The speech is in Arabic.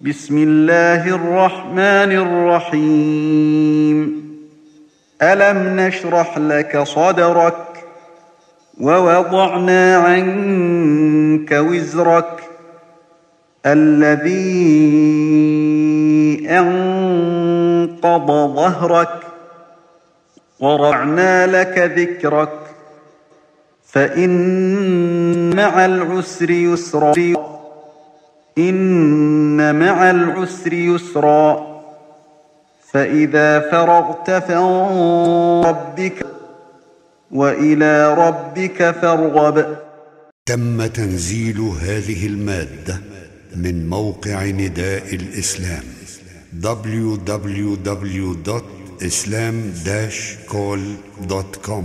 بسم الله الرحمن الرحيم. ألم نشرح لك صدرك ووضعنا عنك وزرك الذي أنقض ظهرك ورعنا لك ذكرك. فإن مع العسر يسرا إن مع العسر يسرا. فإذا فرغت فانربك وإلى ربك فارغب. تم تنزيل هذه المادة من موقع نداء الإسلام www.islam-call.com